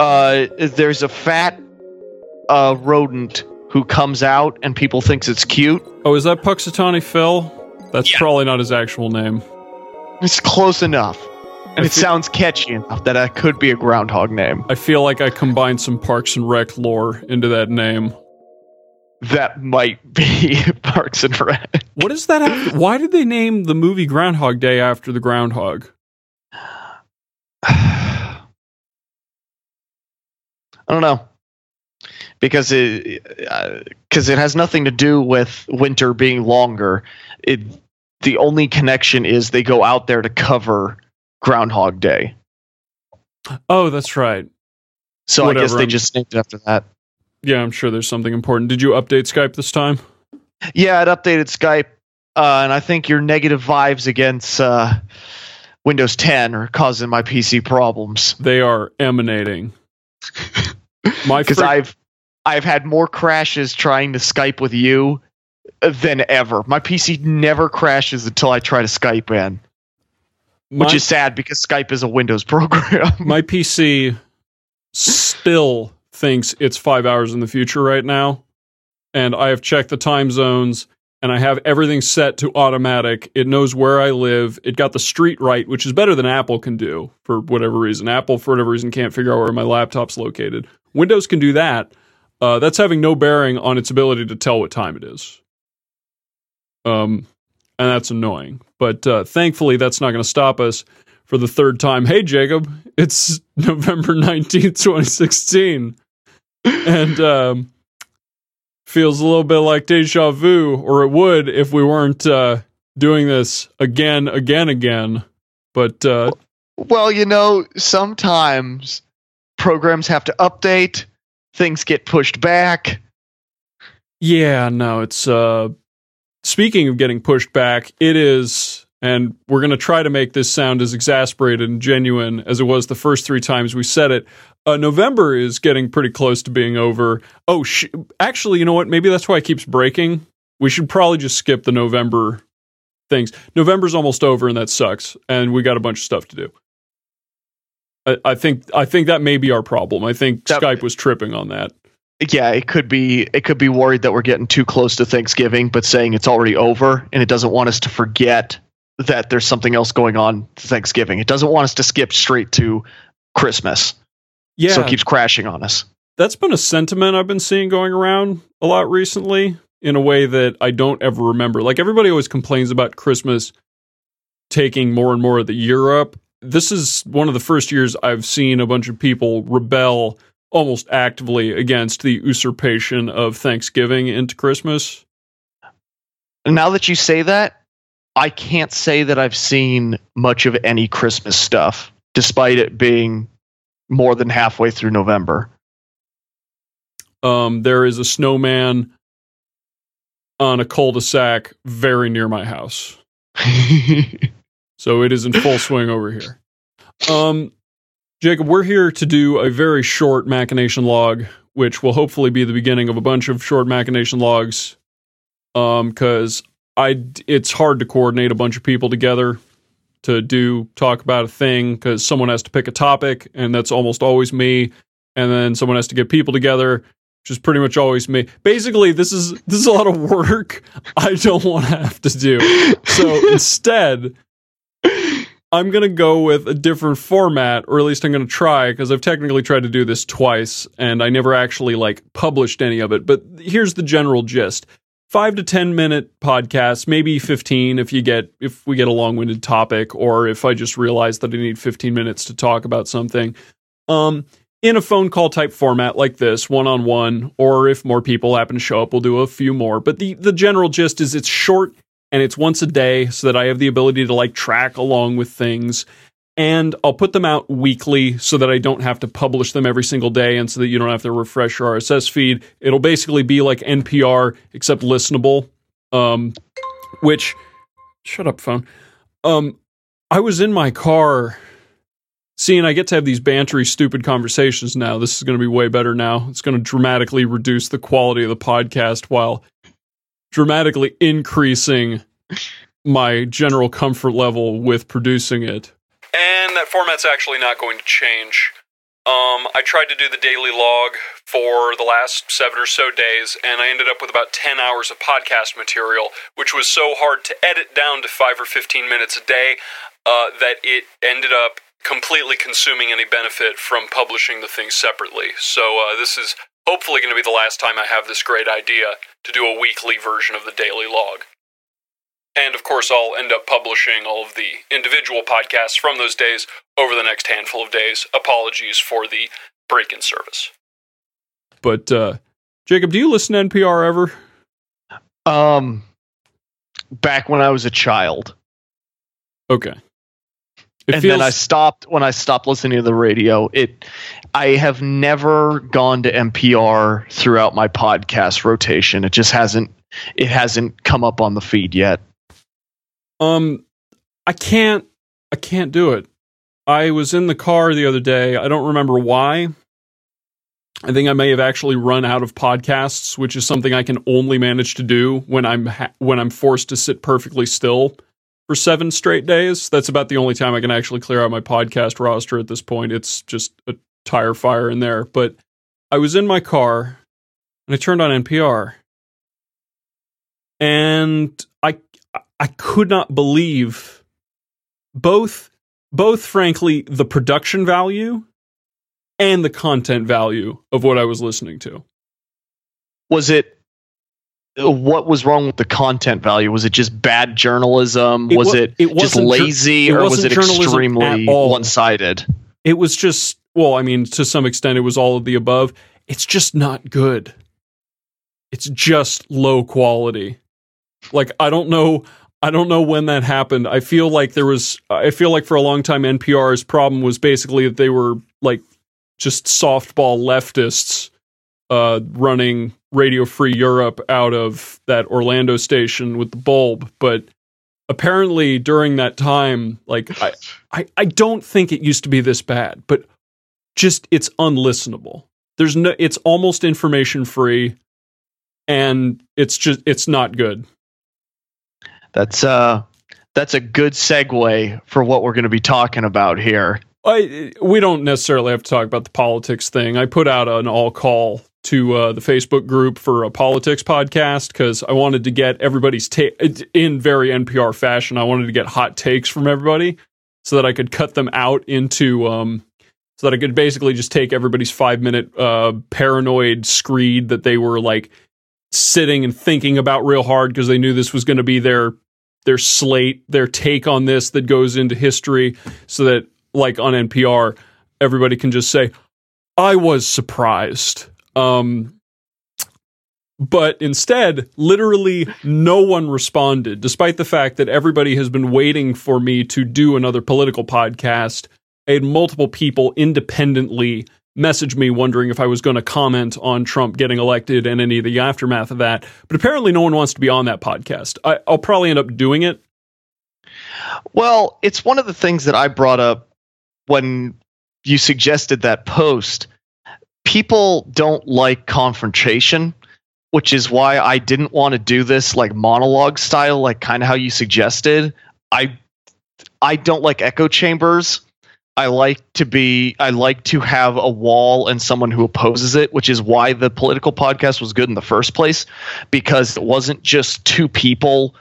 Uh, there's a fat uh, rodent who comes out and people thinks it's cute. Oh, is that Puxatawny Phil? That's Yeah. probably not his actual name. It's close enough. And I it feel- sounds catchy enough that it could be a groundhog name. I feel like I combined some Parks and Rec lore into that name. That might be Parks and Rec. What is that? After? Why did they name the movie Groundhog Day after the groundhog? Don't know. Because it because it has nothing to do with winter being longer. It the only connection is they go out there to cover Groundhog Day. Oh, that's right. So I guess they just named it after that. Yeah, I'm sure there's something important. Did you update Skype this time? Yeah, it updated Skype, uh, and I think your negative vibes against uh, Windows 10 are causing my PC problems. They are emanating. My Because I've I've had more crashes trying to Skype with you than ever. My PC never crashes until I try to Skype in, which is sad because Skype is a Windows program. my PC still thinks it's five hours in the future right now. And I have checked the time zones and I have everything set to automatic. It knows where I live. It got the street right, which is better than Apple can do for whatever reason. Apple, for whatever reason, can't figure out where my laptop's located. Windows can do that. Uh, that's having no bearing on its ability to tell what time it is. Um, and that's annoying. But uh, thankfully, that's not going to stop us for the third time. Hey, Jacob, it's November 19th, 2016. And um, feels a little bit like deja vu, or it would if we weren't uh, doing this again, again, again. But uh, well, you know, sometimes programs have to update, things get pushed back. yeah, no, it's. Uh, speaking of getting pushed back, it is. And we're going to try to make this sound as exasperated and genuine as it was the first three times we said it. Uh, November is getting pretty close to being over. Oh, sh- actually, you know what? Maybe that's why it keeps breaking. We should probably just skip the November things. November's almost over, and that sucks. And we got a bunch of stuff to do. I, I think I think that may be our problem. I think That- Skype was tripping on that. Yeah, it could be it could be worried that we're getting too close to Thanksgiving, but saying it's already over and it doesn't want us to forget that there's something else going on Thanksgiving. It doesn't want us to skip straight to Christmas. Yeah, So it keeps crashing on us. that's been a sentiment I've been seeing going around a lot recently in a way that I don't ever remember. Like everybody always complains about Christmas taking more and more of the year up. This is one of the first years I've seen a bunch of people rebel almost actively against the usurpation of Thanksgiving into Christmas. Now that you say that, I can't say that I've seen much of any Christmas stuff, despite it being more than halfway through November. Um, there is a snowman on a cul-de-sac very near my house. So it is in full swing over here. Um, Jacob, we're here to do a very short machination log, which will hopefully be the beginning of a bunch of short machination logs. Um, because I it's hard to coordinate a bunch of people together to do talk about a thing because someone has to pick a topic, and that's almost always me, and then someone has to get people together, which is pretty much always me. Basically, this is this is a lot of work I don't want to have to do. So instead. I'm going to go with a different format, or at least I'm going to try, because I've technically tried to do this twice and I never actually like published any of it. But here's the general gist. Five to 10 minute podcasts, maybe 15 if you get, if we get a long winded topic, or if I just realize that I need 15 minutes to talk about something. Um, in a phone call type format like this, one on one, or if more people happen to show up, we'll do a few more. But the, the general gist is it's short and it's once a day so that I have the ability to like track along with things. And I'll put them out weekly so that I don't have to publish them every single day and so that you don't have to refresh your RSS feed. It'll basically be like NPR except listenable. Um, which, shut up, phone. Um, I was in my car. Seeing I get to have these bantery, stupid conversations now. This is going to be way better now. It's going to dramatically reduce the quality of the podcast while dramatically increasing my general comfort level with producing it. And that format's actually not going to change. Um, I tried to do the daily log for the last seven or so days, and I ended up with about 10 hours of podcast material, which was so hard to edit down to 5 or 15 minutes a day uh, that it ended up completely consuming any benefit from publishing the thing separately. So, uh, this is hopefully going to be the last time I have this great idea to do a weekly version of the daily log. And of course, I'll end up publishing all of the individual podcasts from those days over the next handful of days. Apologies for the break in service. But, uh, Jacob, do you listen to NPR ever? Um, back when I was a child. Okay. It and feels- then I stopped when I stopped listening to the radio. It, I have never gone to NPR throughout my podcast rotation. It just hasn't, it hasn't come up on the feed yet. Um, I can't. I can't do it. I was in the car the other day. I don't remember why. I think I may have actually run out of podcasts, which is something I can only manage to do when I'm ha- when I'm forced to sit perfectly still for seven straight days. That's about the only time I can actually clear out my podcast roster at this point. It's just a tire fire in there. But I was in my car and I turned on NPR, and I I could not believe both both frankly the production value and the content value of what I was listening to. Was it uh, what was wrong with the content value? Was it just bad journalism? It was, it, it just lazy or was it extremely one sided? It was just, well, I mean, to some extent, it was all of the above. It's just not good. It's just low quality. Like, I don't know. I don't know when that happened. I feel like there was I feel like for a long time NPR's problem was basically that they were like just softball leftists uh, running Radio Free Europe out of that Orlando station with the bulb, but apparently during that time like I, I I don't think it used to be this bad, but just it's unlistenable. There's no it's almost information free and it's just it's not good. That's uh that's a good segue for what we're going to be talking about here. I, we don't necessarily have to talk about the politics thing. I put out an all call to uh, the Facebook group for a politics podcast because I wanted to get everybody's take in very NPR fashion. I wanted to get hot takes from everybody so that I could cut them out into um, so that I could basically just take everybody's five minute uh, paranoid screed that they were like sitting and thinking about real hard because they knew this was going to be their their slate, their take on this that goes into history, so that like on NPR, everybody can just say, "I was surprised." Um, but instead, literally no one responded, despite the fact that everybody has been waiting for me to do another political podcast. I had multiple people independently message me wondering if I was going to comment on Trump getting elected and any of the aftermath of that. But apparently, no one wants to be on that podcast. I, will probably end up doing it. Well, it's one of the things that I brought up when you suggested that post. People don't like confrontation, which is why I didn't want to do this like monologue style, like kind of how you suggested. I I don't like echo chambers I like to be I like to have a wall and someone who opposes it, which is why the political podcast was good in the first place because it wasn't just two people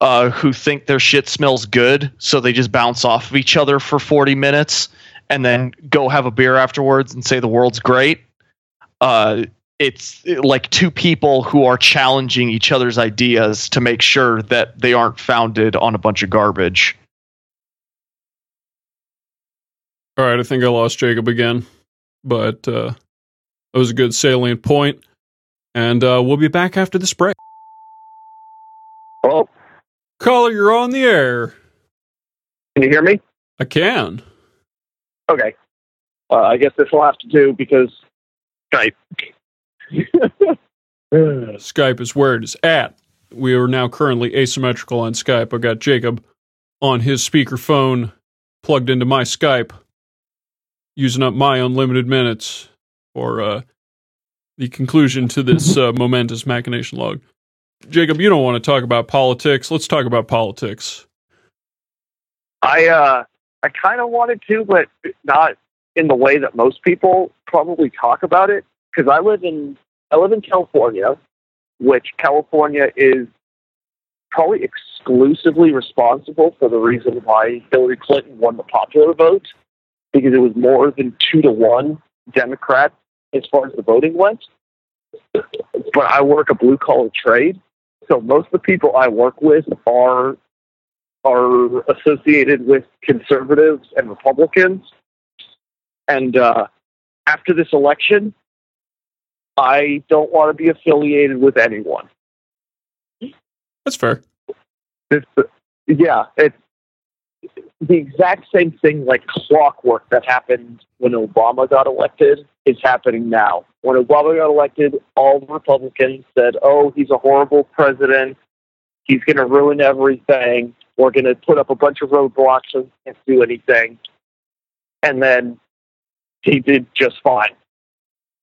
uh, who think their shit smells good, so they just bounce off of each other for 40 minutes and then go have a beer afterwards and say the world's great. Uh, it's like two people who are challenging each other's ideas to make sure that they aren't founded on a bunch of garbage. All right, I think I lost Jacob again, but uh, that was a good salient point. And uh, we'll be back after this break. Hello? Caller, you're on the air. Can you hear me? I can. Okay. Uh, I guess this will have to do because Skype. Skype is where it is at. We are now currently asymmetrical on Skype. I've got Jacob on his speakerphone plugged into my Skype using up my unlimited minutes for uh, the conclusion to this uh, momentous machination log. Jacob, you don't want to talk about politics. Let's talk about politics. I uh, I kind of wanted to, but not in the way that most people probably talk about it. Because I live in I live in California, which California is probably exclusively responsible for the reason why Hillary Clinton won the popular vote, because it was more than two to one Democrat as far as the voting went. But I work a blue collar trade, so most of the people I work with are are associated with conservatives and Republicans. And uh, after this election, I don't want to be affiliated with anyone. That's fair. It's, yeah, it's the exact same thing like clockwork that happened when Obama got elected is happening now. When Obama got elected, all the Republicans said, oh, he's a horrible president. He's going to ruin everything. We're going to put up a bunch of roadblocks and can't do anything. And then he did just fine.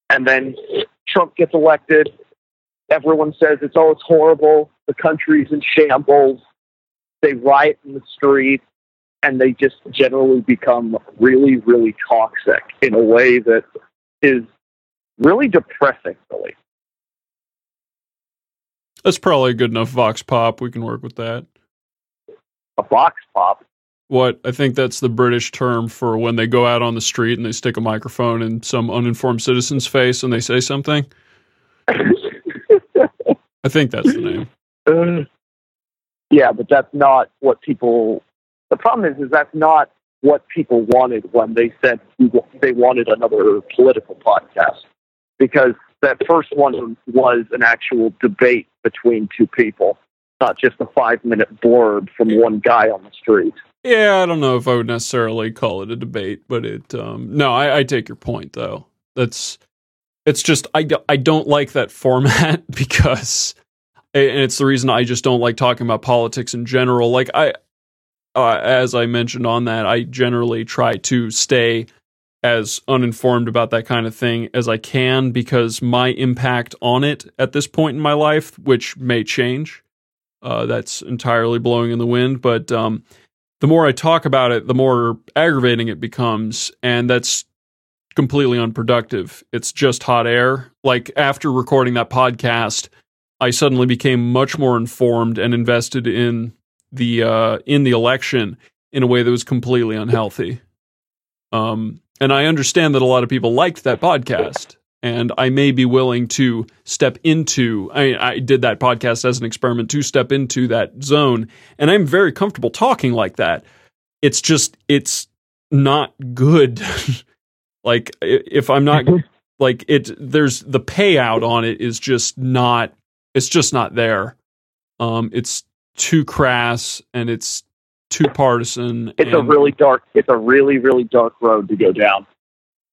And then Trump gets elected. Everyone says it's oh, it's horrible. The country's in shambles. They riot in the streets and they just generally become really, really toxic in a way that is really depressing, really. That's probably a good enough vox pop. We can work with that. A vox pop? What? I think that's the British term for when they go out on the street and they stick a microphone in some uninformed citizen's face and they say something. I think that's the name. Uh, yeah, but that's not what people. The problem is, is that's not what people wanted when they said they wanted another political podcast, because that first one was an actual debate between two people, not just a five-minute blurb from one guy on the street. Yeah, I don't know if I would necessarily call it a debate, but it. Um, no, I, I take your point though. That's it's just I, I don't like that format because and it's the reason I just don't like talking about politics in general. Like I, uh, as I mentioned on that, I generally try to stay as uninformed about that kind of thing as I can because my impact on it at this point in my life, which may change, uh, that's entirely blowing in the wind. But um, the more I talk about it, the more aggravating it becomes, and that's completely unproductive. It's just hot air. Like after recording that podcast I suddenly became much more informed and invested in the uh, in the election in a way that was completely unhealthy. Um, and I understand that a lot of people liked that podcast, and I may be willing to step into. I, I did that podcast as an experiment to step into that zone, and I'm very comfortable talking like that. It's just it's not good. like if I'm not like it, there's the payout on it is just not it's just not there. Um, it's too crass and it's too partisan. It's a really dark. It's a really really dark road to go down.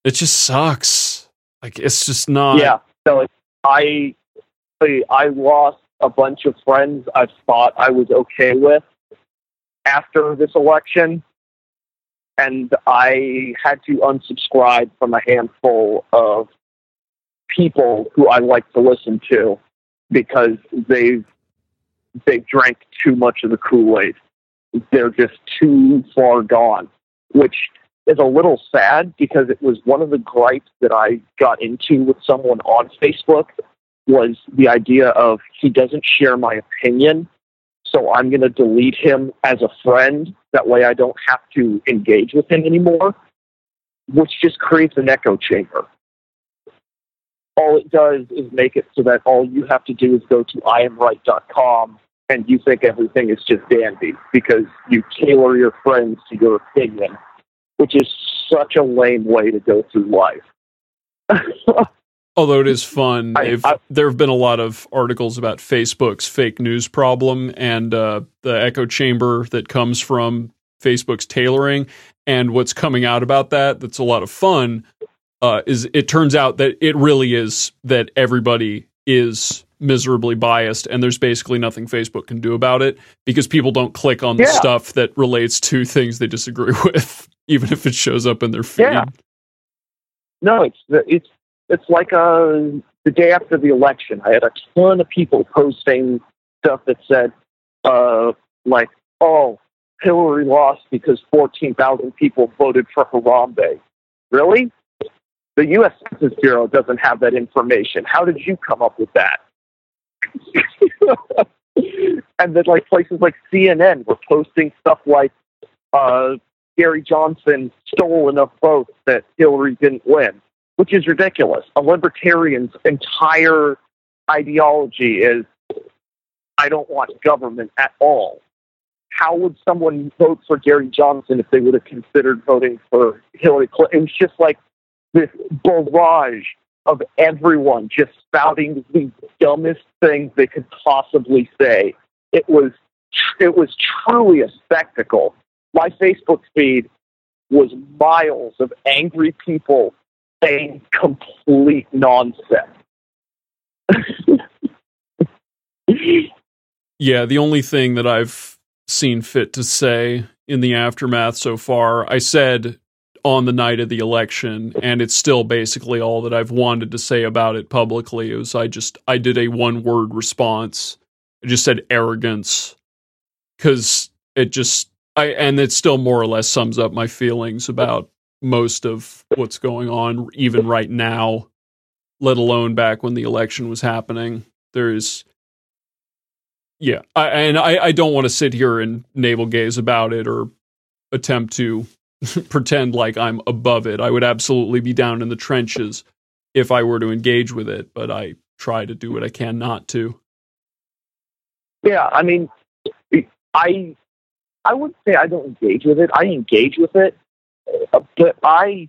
It just sucks. Like it's just not. Yeah. So I I lost a bunch of friends I thought I was okay with after this election, and I had to unsubscribe from a handful of people who I like to listen to because they've they drank too much of the Kool Aid. They're just too far gone, which is a little sad because it was one of the gripes that I got into with someone on Facebook was the idea of he doesn't share my opinion, so I'm going to delete him as a friend. That way I don't have to engage with him anymore, which just creates an echo chamber all it does is make it so that all you have to do is go to iamright.com and you think everything is just dandy because you tailor your friends to your opinion, which is such a lame way to go through life. Although it is fun, I, I, there have been a lot of articles about Facebook's fake news problem and uh, the echo chamber that comes from Facebook's tailoring and what's coming out about that. That's a lot of fun uh, is it turns out that it really is that everybody is miserably biased and there's basically nothing Facebook can do about it because people don't click on the yeah. stuff that relates to things they disagree with even if it shows up in their feed. Yeah. No, it's it's it's like uh, the day after the election I had a ton of people posting stuff that said uh, like oh Hillary lost because 14,000 people voted for Harambe. Really? The U.S. Census Bureau doesn't have that information. How did you come up with that? and then, like places like CNN were posting stuff like uh, Gary Johnson stole enough votes that Hillary didn't win, which is ridiculous. A libertarian's entire ideology is I don't want government at all. How would someone vote for Gary Johnson if they would have considered voting for Hillary Clinton? It was just like this barrage of everyone just spouting the dumbest things they could possibly say. It was it was truly a spectacle. My Facebook feed was miles of angry people saying complete nonsense. yeah, the only thing that I've seen fit to say in the aftermath so far, I said on the night of the election, and it's still basically all that I've wanted to say about it publicly. It was I just I did a one word response. I just said arrogance because it just I and it still more or less sums up my feelings about most of what's going on, even right now, let alone back when the election was happening. There's yeah, I, and I, I don't want to sit here and navel gaze about it or attempt to pretend like I'm above it. I would absolutely be down in the trenches if I were to engage with it, but I try to do what I can not to. Yeah, I mean, I I would say I don't engage with it. I engage with it, uh, but I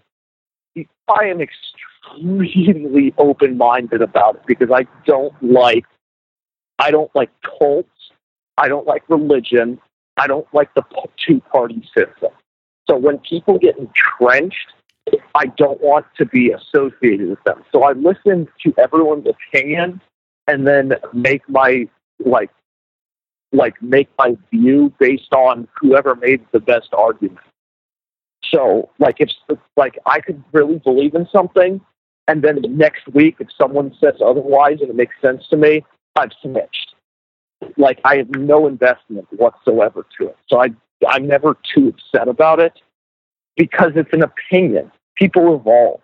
I am extremely open minded about it because I don't like I don't like cults. I don't like religion. I don't like the two party system. So when people get entrenched, I don't want to be associated with them. So I listen to everyone's opinion and then make my like like make my view based on whoever made the best argument. So like if like I could really believe in something and then next week if someone says otherwise and it makes sense to me, I've snitched. Like I have no investment whatsoever to it. So I I'm never too upset about it because it's an opinion. People evolve.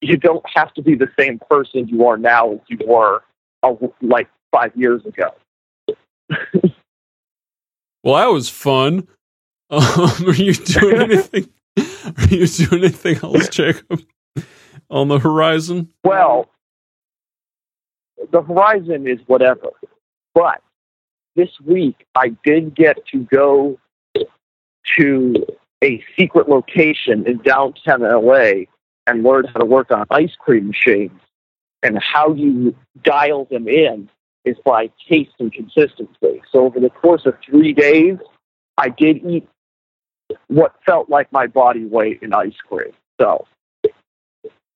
You don't have to be the same person you are now as you were uh, like five years ago. well, that was fun. Um, are you doing anything? Are you doing anything else, Jacob, on the horizon? Well, the horizon is whatever. But this week, I did get to go to a secret location in downtown LA and learn how to work on ice cream machines. And how you dial them in is by taste and consistency. So over the course of three days, I did eat what felt like my body weight in ice cream. So,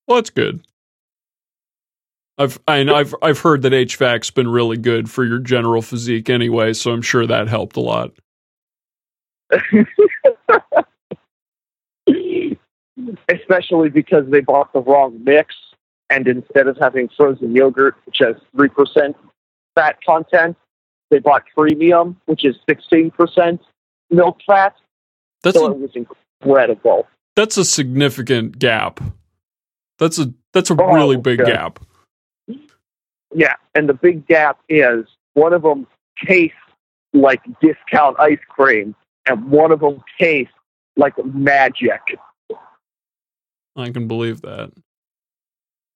well, that's good. I've I, I've I've heard that HVAC's been really good for your general physique anyway, so I'm sure that helped a lot. Especially because they bought the wrong mix, and instead of having frozen yogurt, which has three percent fat content, they bought premium, which is sixteen percent milk fat. That's so a, it was incredible. That's a significant gap. That's a that's a oh, really big gap. Yeah, and the big gap is one of them tastes like discount ice cream, and one of them tastes like magic. I can believe that.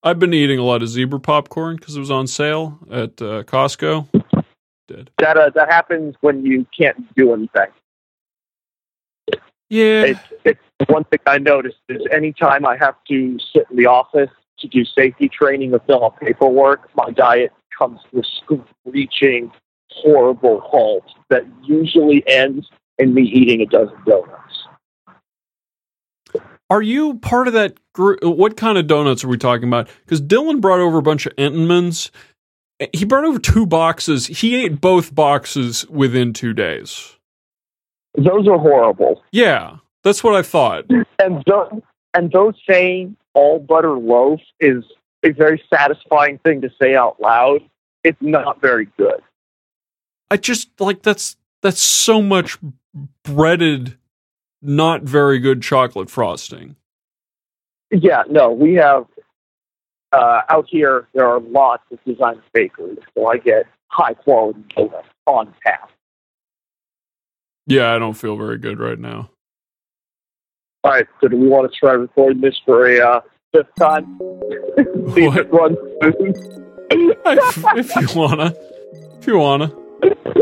I've been eating a lot of zebra popcorn because it was on sale at uh, Costco. Did that uh, that happens when you can't do anything. Yeah, it's, it's one thing I noticed is anytime I have to sit in the office to do safety training or fill out paperwork, my diet comes to a screeching, horrible halt that usually ends in me eating a dozen donuts. Are you part of that group? What kind of donuts are we talking about? Because Dylan brought over a bunch of Entenmann's. He brought over two boxes. He ate both boxes within two days. Those are horrible. Yeah, that's what I thought. And those, and those saying all butter loaf is a very satisfying thing to say out loud. It's not very good. I just like that's that's so much breaded, not very good chocolate frosting. Yeah, no, we have uh, out here. There are lots of design bakeries, so I get high quality donuts on tap. Yeah, I don't feel very good right now. All right, so do we want to try recording this for a uh, fifth time? See if it runs smooth. if, if you wanna, if you wanna.